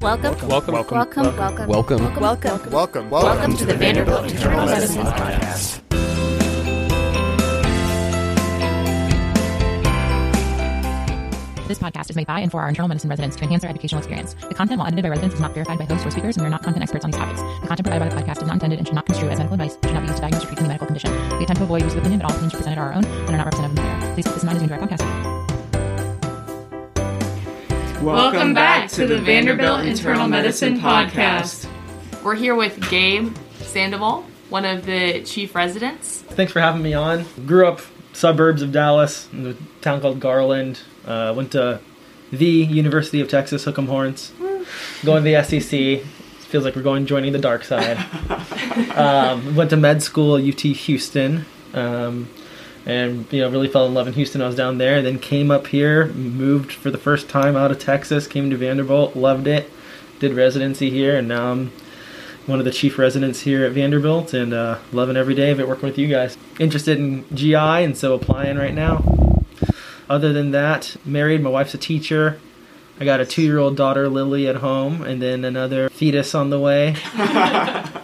Welcome. Welcome. Welcome. Welcome. Welcome. Welcome. Welcome. Welcome. Welcome to the Vanderbilt Internal Medicine Podcast. This podcast is made by and for our internal medicine residents to enhance their educational experience. The content, while edited by residents, is not verified by hosts or speakers, and we are not content experts on these topics. The content provided by the podcast is not intended and should not construe as medical advice, should not be used to diagnose or treat any medical condition. We attempt to avoid use of opinion, but all opinions presented are our own and are not representative of the matter. Please keep this in mind as we enjoy our podcast. Welcome back to the Vanderbilt Internal Medicine Podcast. We're here with Gabe Sandoval, one of the chief residents. Thanks for having me on. Grew up suburbs of Dallas in a town called Garland. Uh, went to the University of Texas Hook'em Horns. Going to the SEC. Feels like we're going joining the dark side. um, went to med school UT Houston. Um, and you know really fell in love in Houston. I was down there, then came up here, moved for the first time out of Texas, came to Vanderbilt, loved it, did residency here, and now I'm one of the chief residents here at Vanderbilt, and uh, loving every day of it working with you guys. Interested in GI, and so applying right now. Other than that, married. My wife's a teacher. I got a two-year-old daughter, Lily, at home, and then another fetus on the way.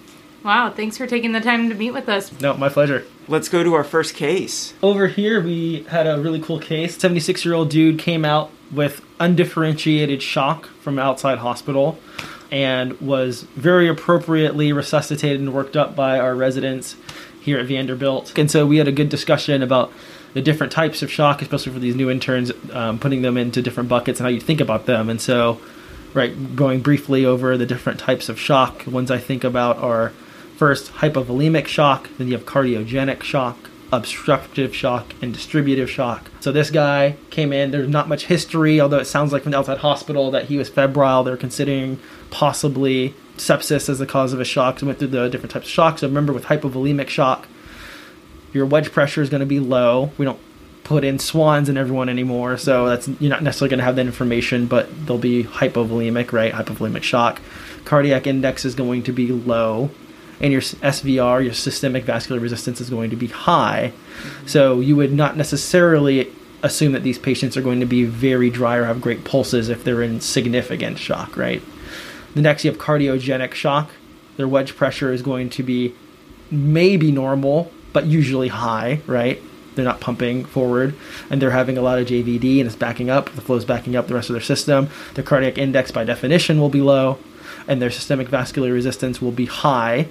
Wow, thanks for taking the time to meet with us. No, my pleasure. Let's go to our first case. Over here, we had a really cool case. 76 year old dude came out with undifferentiated shock from outside hospital and was very appropriately resuscitated and worked up by our residents here at Vanderbilt. And so we had a good discussion about the different types of shock, especially for these new interns, um, putting them into different buckets and how you think about them. And so, right, going briefly over the different types of shock, ones I think about are first hypovolemic shock, then you have cardiogenic shock, obstructive shock, and distributive shock. So this guy came in, there's not much history, although it sounds like from the outside hospital that he was febrile. They're considering possibly sepsis as the cause of a shock. So went through the different types of shocks. So remember with hypovolemic shock, your wedge pressure is going to be low. We don't put in swans in everyone anymore, so that's you're not necessarily going to have that information, but they'll be hypovolemic, right? Hypovolemic shock. Cardiac index is going to be low, and your SVR, your systemic vascular resistance, is going to be high. So you would not necessarily assume that these patients are going to be very dry or have great pulses if they're in significant shock, right? The next, you have cardiogenic shock. Their wedge pressure is going to be maybe normal, but usually high, right? They're not pumping forward and they're having a lot of JVD and it's backing up. The flow's backing up the rest of their system. Their cardiac index, by definition, will be low and their systemic vascular resistance will be high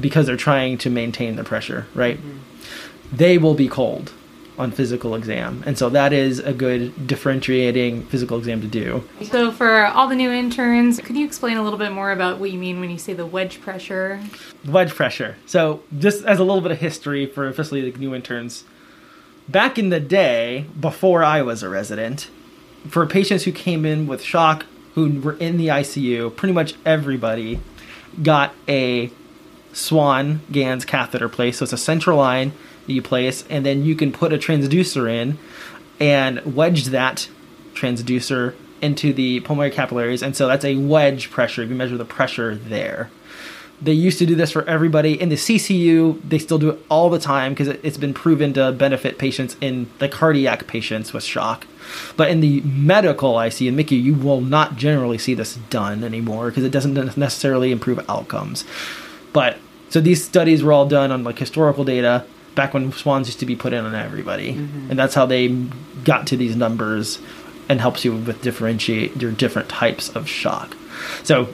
because they're trying to maintain the pressure, right? Mm-hmm. They will be cold on physical exam. And so that is a good differentiating physical exam to do. So, for all the new interns, could you explain a little bit more about what you mean when you say the wedge pressure? wedge pressure. So, just as a little bit of history for especially the new interns, back in the day, before I was a resident, for patients who came in with shock, who were in the ICU, pretty much everybody got a Swan Ganz catheter place. So, it's a central line that you place, and then you can put a transducer in and wedge that transducer into the pulmonary capillaries. And so, that's a wedge pressure. You measure the pressure there. They used to do this for everybody. In the CCU, they still do it all the time because it's been proven to benefit patients in the cardiac patients with shock. But in the medical ICU and MICU, you will not generally see this done anymore because it doesn't necessarily improve outcomes. But so these studies were all done on like historical data back when swans used to be put in on everybody, mm-hmm. and that's how they got to these numbers and helps you with differentiate your different types of shock. So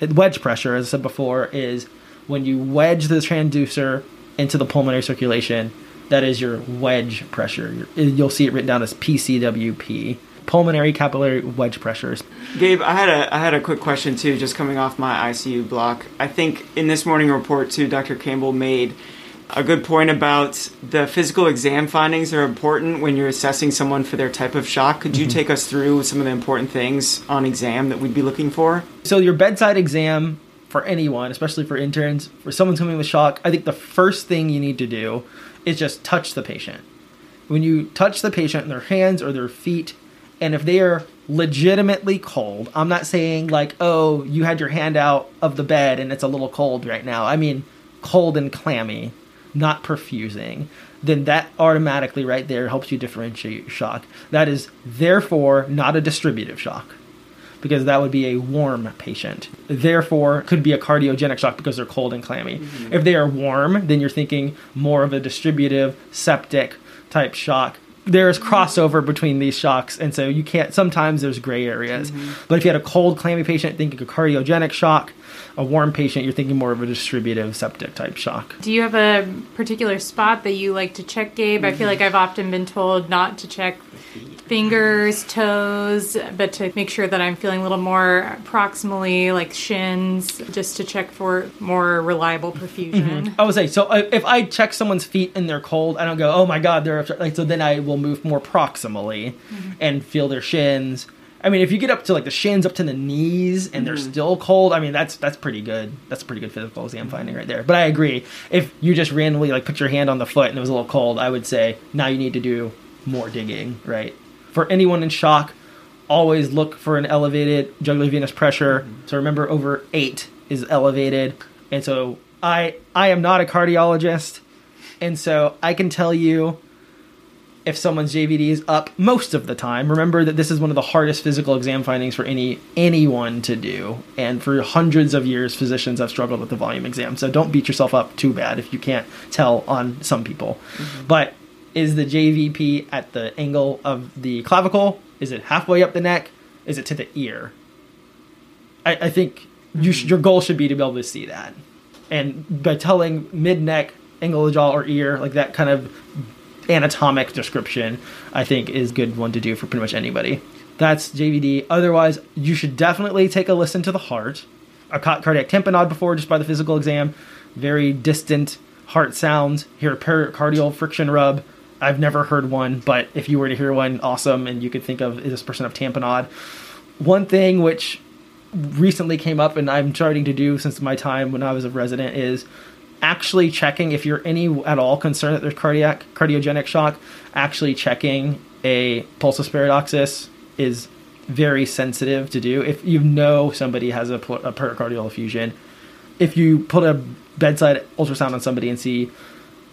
wedge pressure, as I said before, is when you wedge the transducer into the pulmonary circulation. That is your wedge pressure. You'll see it written down as PCWP, pulmonary capillary wedge pressures. Gabe, I had a I had a quick question too, just coming off my ICU block. I think in this morning report too, Dr. Campbell made a good point about the physical exam findings are important when you're assessing someone for their type of shock. Could you mm-hmm. take us through some of the important things on exam that we'd be looking for? So your bedside exam for anyone, especially for interns, for someone coming with shock, I think the first thing you need to do is just touch the patient. When you touch the patient in their hands or their feet, and if they are legitimately cold, I'm not saying like, oh, you had your hand out of the bed and it's a little cold right now. I mean, cold and clammy, not perfusing. Then that automatically right there helps you differentiate shock. That is therefore not a distributive shock because that would be a warm patient. Therefore, could be a cardiogenic shock because they're cold and clammy. Mm-hmm. If they are warm, then you're thinking more of a distributive septic type shock. There's crossover between these shocks, and so you can't. Sometimes there's gray areas. Mm-hmm. But if you had a cold, clammy patient, thinking a cardiogenic shock. A warm patient, you're thinking more of a distributive septic type shock. Do you have a particular spot that you like to check, Gabe? I feel mm-hmm. like I've often been told not to check fingers, toes, but to make sure that I'm feeling a little more proximally, like shins, just to check for more reliable perfusion. Mm-hmm. I would say so. uh, If I check someone's feet and they're cold, I don't go, "Oh my god, they're upset." like." So then I will move more proximally mm-hmm. and feel their shins. I mean, if you get up to like the shins up to the knees and they're mm-hmm. still cold, I mean that's that's pretty good. That's a pretty good physical exam finding right there. But I agree. If you just randomly like put your hand on the foot and it was a little cold, I would say now you need to do more digging. Right. For anyone in shock, always look for an elevated jugular venous pressure. Mm-hmm. So remember, over eight is elevated, and so I I am not a cardiologist, and so I can tell you if someone's JVD is up most of the time. Remember that this is one of the hardest physical exam findings for any anyone to do, and for hundreds of years, physicians have struggled with the volume exam. So don't beat yourself up too bad if you can't tell on some people. Mm-hmm. But is the JVP at the angle of the clavicle? Is it halfway up the neck? Is it to the ear? I, I think you sh- hmm. your goal should be to be able to see that, and by telling mid neck, angle of jaw, or ear, like that kind of anatomic description, I think is a good one to do for pretty much anybody. That's JVD. Otherwise, you should definitely take a listen to the heart. A ca- cardiac tamponade before, just by the physical exam. Very distant heart sounds. Hear a pericardial friction rub. I've never heard one, but if you were to hear one, awesome, and you could think of this person of tamponade. One thing which recently came up and I'm starting to do since my time when I was a resident is actually checking if you're any at all concerned that there's cardiac cardiogenic shock. Actually checking a pulsus paradoxus is very sensitive to do. If you know somebody has a, a pericardial effusion, if you put a bedside ultrasound on somebody and see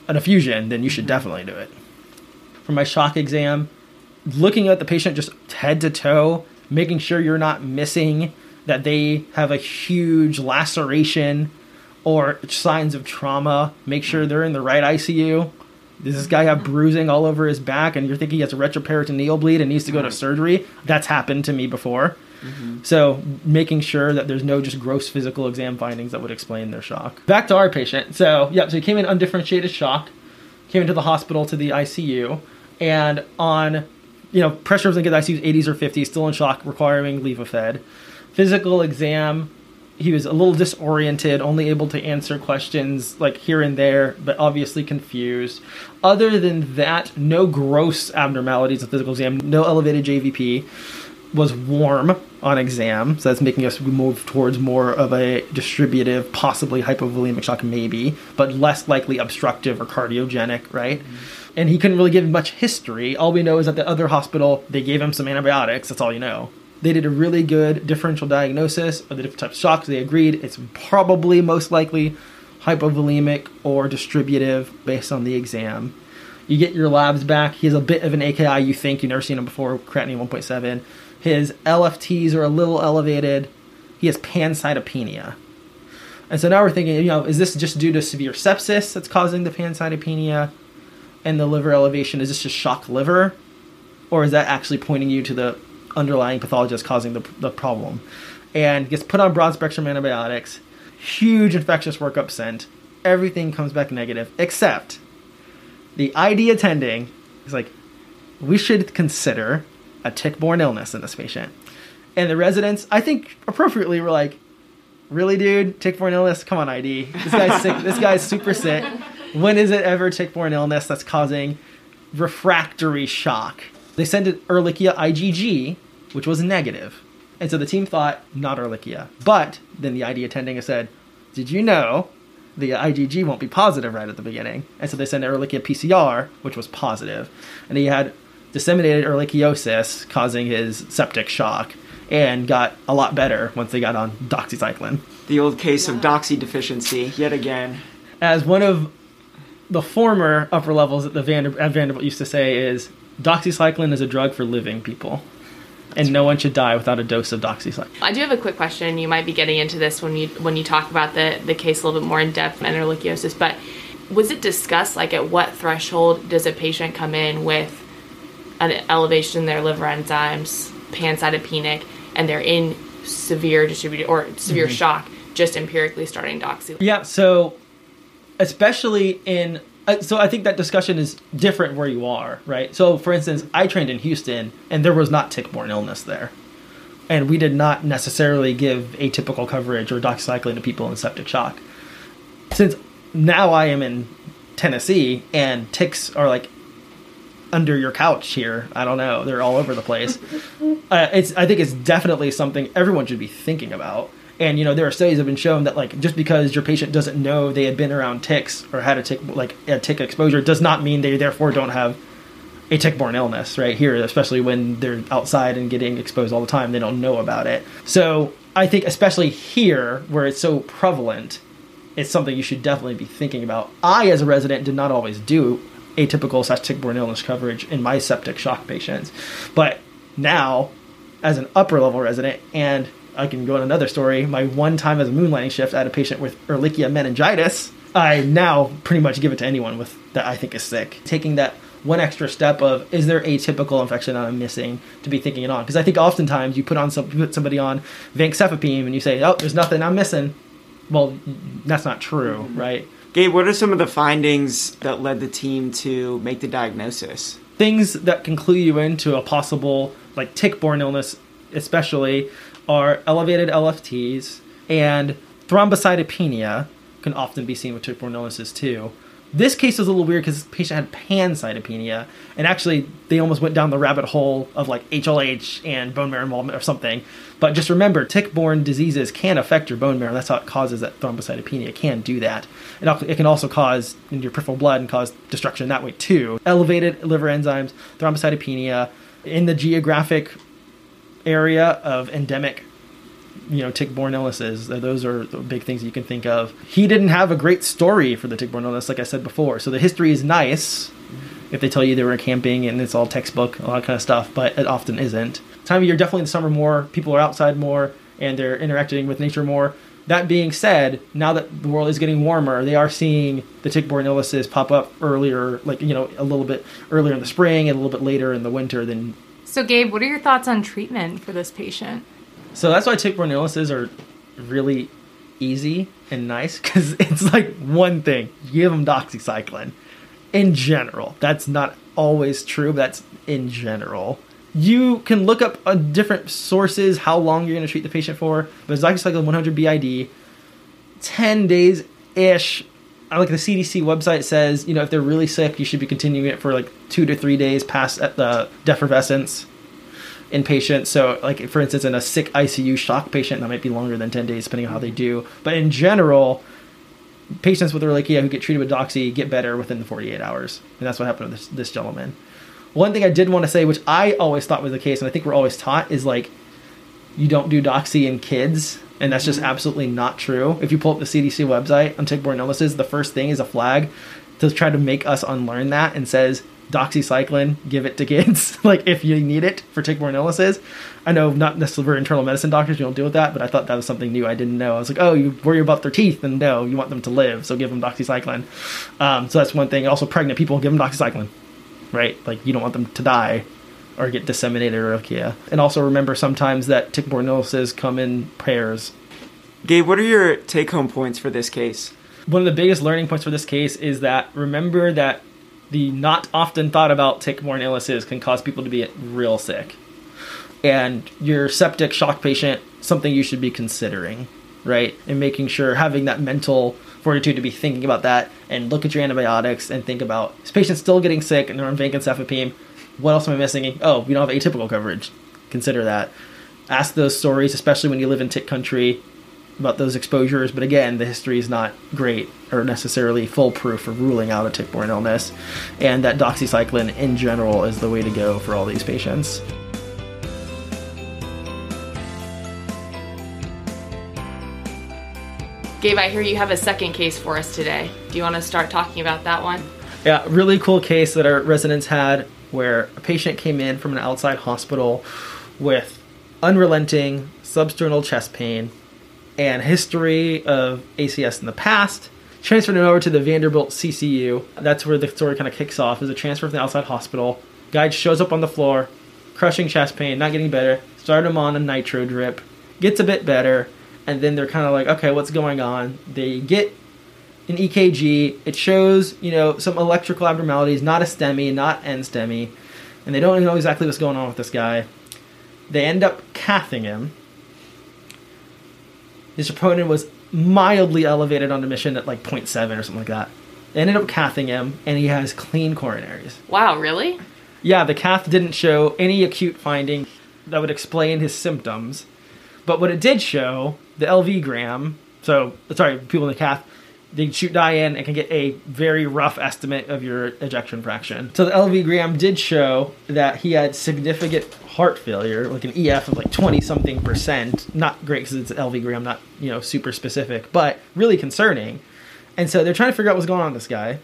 an effusion, then you should definitely do it. For my shock exam, looking at the patient just head to toe, making sure you're not missing that they have a huge laceration or signs of trauma. Make sure they're in the right ICU. Does this guy have bruising all over his back and you're thinking he has a retroperitoneal bleed and needs to go to surgery? That's happened to me before. Mm-hmm. So making sure that there's no just gross physical exam findings that would explain their shock. Back to our patient. So yeah, so he came in undifferentiated shock, came into the hospital to the ICU, and on you know pressure in the ICU's 80s or 50s, still in shock, requiring Levophed. Physical exam, he was a little disoriented, only able to answer questions like here and there, but obviously confused. Other than that, no gross abnormalities of physical exam, no elevated JVP was warm on exam, so that's making us move towards more of a distributive, possibly hypovolemic shock, maybe, but less likely obstructive or cardiogenic, right? Mm-hmm. And he couldn't really give much history. All we know is that the other hospital, they gave him some antibiotics. That's all you know. They did a really good differential diagnosis of the different types of shocks. They agreed it's probably most likely hypovolemic or distributive based on the exam. You get your labs back. He has a bit of an AKI. You think you've never seen him before. Creatinine 1.7. His LFTs are a little elevated. He has pancytopenia. And so now we're thinking, you know, is this just due to severe sepsis that's causing the pancytopenia and the liver elevation? Is this just shock liver? Or is that actually pointing you to the underlying pathology that's causing the, the problem? And gets put on broad spectrum antibiotics. Huge infectious workup sent. Everything comes back negative, except the ID attending is like, we should consider a tick-borne illness in this patient. And the residents, I think appropriately, were like, really, dude, tick-borne illness? Come on, ID. This guy's sick. This guy's super sick. When is it ever tick-borne illness that's causing refractory shock? They sent an Ehrlichia IgG, which was negative. And so the team thought, not Ehrlichia. But then the ID attending said, did you know the IgG won't be positive right at the beginning? And so they sent an Ehrlichia PCR, which was positive. And he had disseminated ehrlichiosis, causing his septic shock, and got a lot better once they got on doxycycline. The old case of doxy deficiency, yet again. As one of the former upper levels at the Vander- at Vanderbilt used to say is, doxycycline is a drug for living people. and no one should die without a dose of doxycycline. I do have a quick question. You might be getting into this when you when you talk about the the case a little bit more in depth, ehrlichiosis. But was it discussed like at what threshold does a patient come in with an elevation in their liver enzymes, pancytopenic, and they're in severe distributed or severe Mm-hmm. shock, just empirically starting doxy? Yeah, so especially in uh, so I think that discussion is different where you are, right? So for instance, I trained in Houston and there was not tick-borne illness there. And we did not necessarily give atypical coverage or doxycycline to people in septic shock. Since now I am in Tennessee and ticks are like under your couch here. I don't know. They're all over the place. uh, it's. I think it's definitely something everyone should be thinking about. And you know, there are studies that have been shown that like just because your patient doesn't know they had been around ticks or had a tick like a tick exposure does not mean they therefore don't have a tick-borne illness right here, especially when they're outside and getting exposed all the time. They don't know about it. So I think especially here where it's so prevalent, it's something you should definitely be thinking about. I, as a resident, did not always do atypical slash tick-borne illness coverage in my septic shock patients, but now, as an upper level resident, and I can go on another story. My one time as a moonlighting shift, I had a patient with Ehrlichia meningitis. I now pretty much give it to anyone with that I think is sick. Taking that one extra step of is there atypical infection that I'm missing to be thinking it on? Because I think oftentimes you put on some, put somebody on vancomycin and you say, oh, there's nothing I'm missing. Well, that's not true, mm-hmm. right? Gabe, what are some of the findings that led the team to make the diagnosis? things that can clue you into a possible like tick-borne illness especially are elevated lfts and thrombocytopenia can often be seen with tick-borne illnesses too. This case is a little weird because the patient had pancytopenia and actually they almost went down the rabbit hole of like hlh and bone marrow involvement or something. But just remember tick-borne diseases can affect your bone marrow that's how it causes that thrombocytopenia. It can do that. It can also cause in your peripheral blood and cause destruction that way too. Elevated liver enzymes thrombocytopenia in the geographic area of endemic you know tick-borne illnesses. Those are the big things you can think of. He didn't have a great story for the tick-borne illness like i said before. So the history is nice if they tell you they were camping and it's all textbook all that kind of stuff but it often isn't. Time of year definitely in the summer more people are outside more and they're interacting with nature more. That being said now that the world is getting warmer they are seeing the tick-borne illnesses pop up earlier like you know a little bit earlier in the spring and a little bit later in the winter than So, Gabe, what are your thoughts on treatment for this patient? So that's why tick-borne illnesses are really easy and nice because it's like one thing: give them doxycycline. In general, that's not always true. But that's in general. You can look up on different sources how long you're going to treat the patient for, but doxycycline 100 BID, 10 days ish. Like the CDC website says, you know, if they're really sick, you should be continuing it for like two to three days past at the defervescence in patients. So, like for instance, in a sick ICU shock patient, that might be longer than ten days, depending on how they do. But in general, patients with Ehrlichia who get treated with doxy get better within the 48 hours, and that's what happened with this, this gentleman. One thing I did want to say, which I always thought was the case, and I think we're always taught, is like you don't do doxy in kids, and that's just absolutely not true. If you pull up the CDC website on tick-borne illnesses, the first thing is a flag to try to make us unlearn that and says doxycycline, give it to kids, like if you need it for tick-borne illnesses. I know not necessarily for internal medicine doctors, you don't deal with that, but I thought that was something new I didn't know. I was like, oh, you worry about their teeth, and no, you want them to live, so give them doxycycline. Um, so that's one thing. Also, pregnant people, give them doxycycline, right? Like you don't want them to die or get disseminated or Ehrlichia. And also remember sometimes that tick-borne illnesses come in pairs. Gabe, what are your take home points for this case? One of the biggest learning points for this case is that remember that the not often thought about tick-borne illnesses can cause people to be real sick. And your septic shock patient, something you should be considering, right? And making sure having that mental fortitude to be thinking about that and look at your antibiotics and think about this patient's still getting sick and they're on vancomycin. What else am I missing? Oh, we don't have atypical coverage. Consider that. Ask those stories, especially when you live in tick country, about those exposures. But again, the history is not great or necessarily foolproof for ruling out a tick-borne illness. And that doxycycline in general is the way to go for all these patients. Gabe, I hear you have a second case for us today. Do you want to start talking about that one? Yeah, really cool case that our residents had where a patient came in from an outside hospital with unrelenting substernal chest pain and history of ACS in the past. Transferred him over to the Vanderbilt CCU. That's where the story kind of kicks off. Is a transfer from the outside hospital. Guy shows up on the floor, crushing chest pain, not getting better. Start him on a nitro drip, gets a bit better, and then they're kind of like, okay, what's going on? They get an EKG. It shows, you know, some electrical abnormalities, not a STEMI, not NSTEMI, and they don't know exactly what's going on with this guy. They end up cathing him. His troponin was mildly elevated on admission at like 0.7 or something like that. They ended up cathing him, and he has clean coronaries. Wow, really? Yeah, the cath didn't show any acute finding that would explain his symptoms. But what it did show, the LV gram, so, sorry, people in the cath, they shoot in and can get a very rough estimate of your ejection fraction. So the LV gram did show that he had significant heart failure, like an EF of like 20 something percent. Not great because it's LV gram, not, you know, super specific, but really concerning. And so they're trying to figure out what's going on with this guy.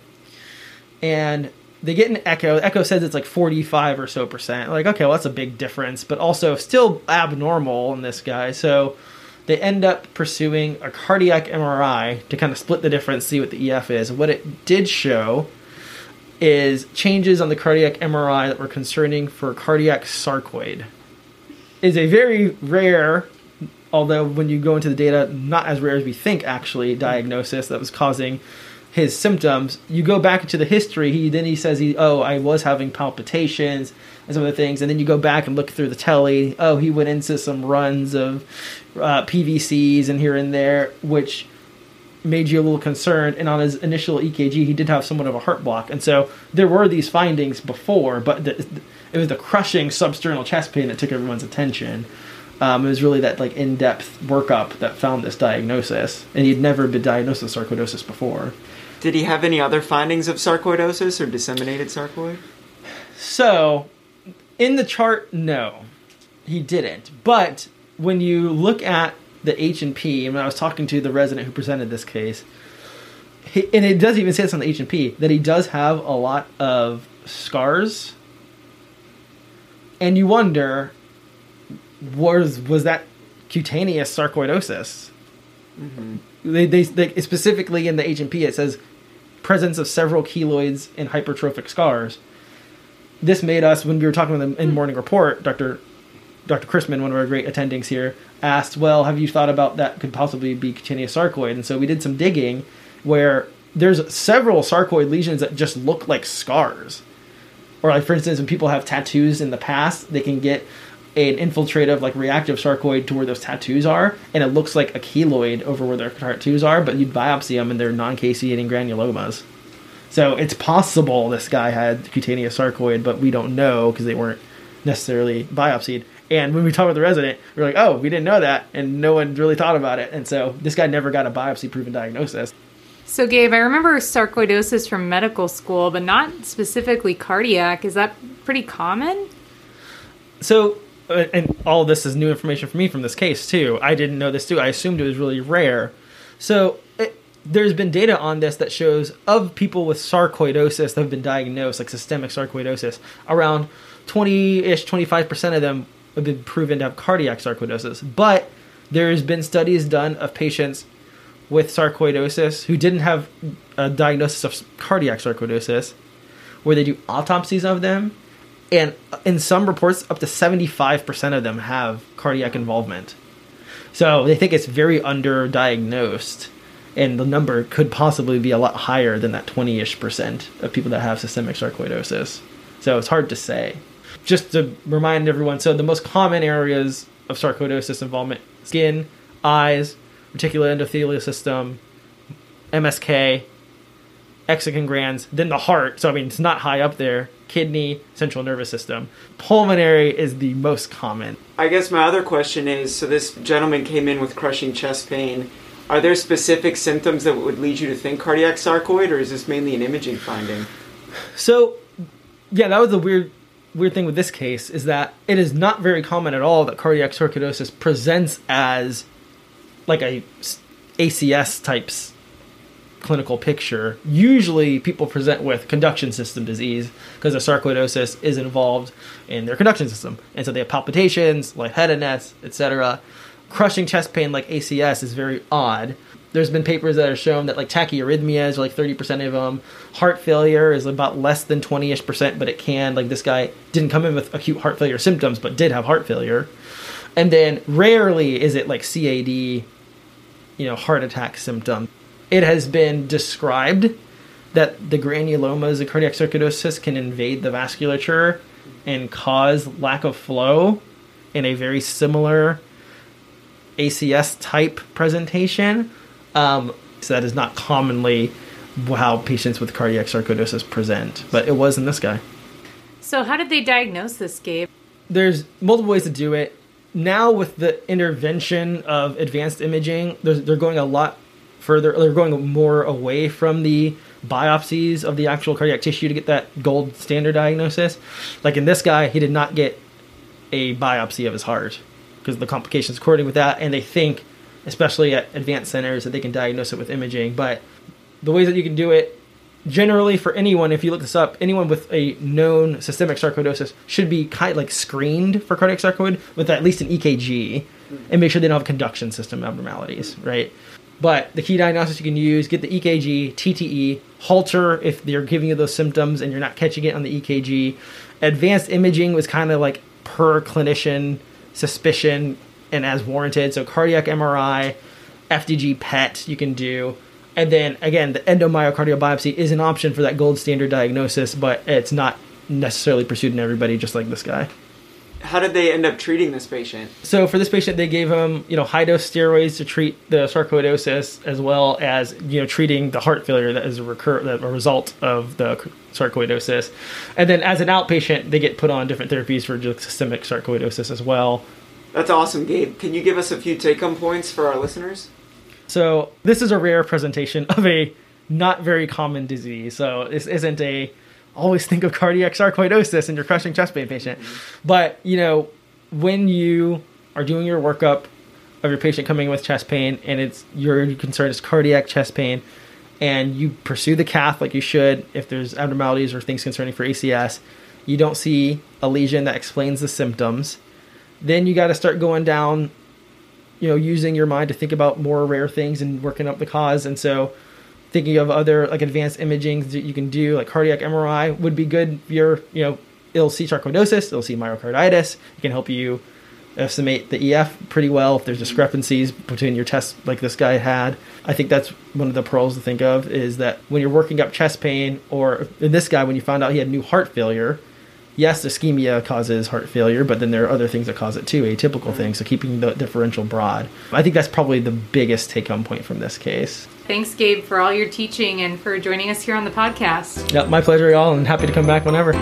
And they get an echo. Echo says it's like 45 or so percent. Like, okay, well, that's a big difference, but also still abnormal in this guy. So they end up pursuing a cardiac MRI to kind of split the difference, see what the EF is. What it did show is changes on the cardiac MRI that were concerning for cardiac sarcoid. Is a very rare, although when you go into the data, not as rare as we think actually, diagnosis that was causing his symptoms. You go back into the history. He then he says he oh I was having palpitations and some other things, and then you go back and look through the telly. Oh, he went into some runs of uh, PVCs and here and there, which made you a little concerned. And on his initial EKG, he did have somewhat of a heart block, and so there were these findings before, but the, it was the crushing substernal chest pain that took everyone's attention. Um, it was really that like in-depth workup that found this diagnosis, and he'd never been diagnosed with sarcoidosis before. Did he have any other findings of sarcoidosis or disseminated sarcoid? So, in the chart, no, he didn't. But when you look at the H and P, and when I was talking to the resident who presented this case, he, and it does even say this on the H and P that he does have a lot of scars, and you wonder was was that cutaneous sarcoidosis? Mm-hmm. They, they, they specifically in the H and P it says presence of several keloids and hypertrophic scars. This made us when we were talking with them in hmm. morning report. Doctor Dr. Chrisman, one of our great attendings here, asked, "Well, have you thought about that could possibly be cutaneous sarcoid?" And so we did some digging where there's several sarcoid lesions that just look like scars. Or like for instance, when people have tattoos in the past, they can get an infiltrative like reactive sarcoid to where those tattoos are, and it looks like a keloid over where their tattoos are, but you'd biopsy them and they're non-caseating granulomas. So it's possible this guy had cutaneous sarcoid, but we don't know because they weren't necessarily biopsied. And when we talked with the resident, we are like, "Oh, we didn't know that," and no one really thought about it. And so this guy never got a biopsy-proven diagnosis. So, Gabe, I remember sarcoidosis from medical school, but not specifically cardiac. Is that pretty common? So, uh, and all this is new information for me from this case too. I didn't know this too. I assumed it was really rare. So, there's been data on this that shows of people with sarcoidosis that have been diagnosed, like systemic sarcoidosis, around 20-ish, 25% of them have been proven to have cardiac sarcoidosis. But there's been studies done of patients with sarcoidosis who didn't have a diagnosis of cardiac sarcoidosis, where they do autopsies of them, and in some reports, up to 75% of them have cardiac involvement. So they think it's very underdiagnosed, and the number could possibly be a lot higher than that 20 ish percent of people that have systemic sarcoidosis. So it's hard to say. Just to remind everyone so the most common areas of sarcoidosis involvement skin, eyes, reticular endothelial system, MSK, exocrine glands, then the heart. So I mean, it's not high up there. Kidney, central nervous system. Pulmonary is the most common. I guess my other question is so this gentleman came in with crushing chest pain. Are there specific symptoms that would lead you to think cardiac sarcoid, or is this mainly an imaging finding? So, yeah, that was the weird weird thing with this case is that it is not very common at all that cardiac sarcoidosis presents as like a ACS types clinical picture. Usually, people present with conduction system disease because the sarcoidosis is involved in their conduction system, and so they have palpitations, lightheadedness, etc. Crushing chest pain like ACS is very odd. There's been papers that have shown that like tachyarrhythmias are like 30% of them. Heart failure is about less than 20ish percent, but it can. Like this guy didn't come in with acute heart failure symptoms, but did have heart failure. And then rarely is it like CAD, you know, heart attack symptom. It has been described that the granulomas of cardiac sarcoidosis can invade the vasculature and cause lack of flow in a very similar ACS type presentation. Um, so that is not commonly how patients with cardiac sarcoidosis present, but it was in this guy. So, how did they diagnose this, Gabe? There's multiple ways to do it. Now, with the intervention of advanced imaging, they're, they're going a lot further. They're going more away from the biopsies of the actual cardiac tissue to get that gold standard diagnosis. Like in this guy, he did not get a biopsy of his heart because of the complications according with that, and they think, especially at advanced centers, that they can diagnose it with imaging. But the ways that you can do it, generally for anyone, if you look this up, anyone with a known systemic sarcoidosis should be kind of like screened for cardiac sarcoid with at least an EKG, and make sure they don't have conduction system abnormalities, right? But the key diagnosis you can use, get the EKG, TTE, Holter if they're giving you those symptoms and you're not catching it on the EKG. Advanced imaging was kind of like per clinician suspicion and as warranted. So cardiac MRI, FDG PET you can do. And then again, the endomyocardial biopsy is an option for that gold standard diagnosis, but it's not necessarily pursued in everybody, just like this guy. How did they end up treating this patient? So for this patient, they gave him, you know, high dose steroids to treat the sarcoidosis, as well as you know treating the heart failure that is a recur that a result of the sarcoidosis. And then as an outpatient, they get put on different therapies for systemic sarcoidosis as well. That's awesome, Gabe. Can you give us a few take home points for our listeners? So this is a rare presentation of a not very common disease. So this isn't a always think of cardiac sarcoidosis in your crushing chest pain patient. Mm-hmm. But, you know, when you are doing your workup of your patient coming with chest pain and it's your concern is cardiac chest pain and you pursue the cath like you should if there's abnormalities or things concerning for ACS, you don't see a lesion that explains the symptoms, then you got to start going down you know using your mind to think about more rare things and working up the cause and so thinking of other like advanced imaging that you can do like cardiac mri would be good if you're you know it'll see sarcoidosis it'll see myocarditis it can help you estimate the ef pretty well if there's discrepancies between your tests like this guy had i think that's one of the pearls to think of is that when you're working up chest pain or in this guy when you found out he had new heart failure yes, ischemia causes heart failure, but then there are other things that cause it too, atypical mm-hmm. things. So keeping the differential broad. I think that's probably the biggest take home point from this case. Thanks, Gabe, for all your teaching and for joining us here on the podcast. Yeah, my pleasure, y'all, and happy to come back whenever.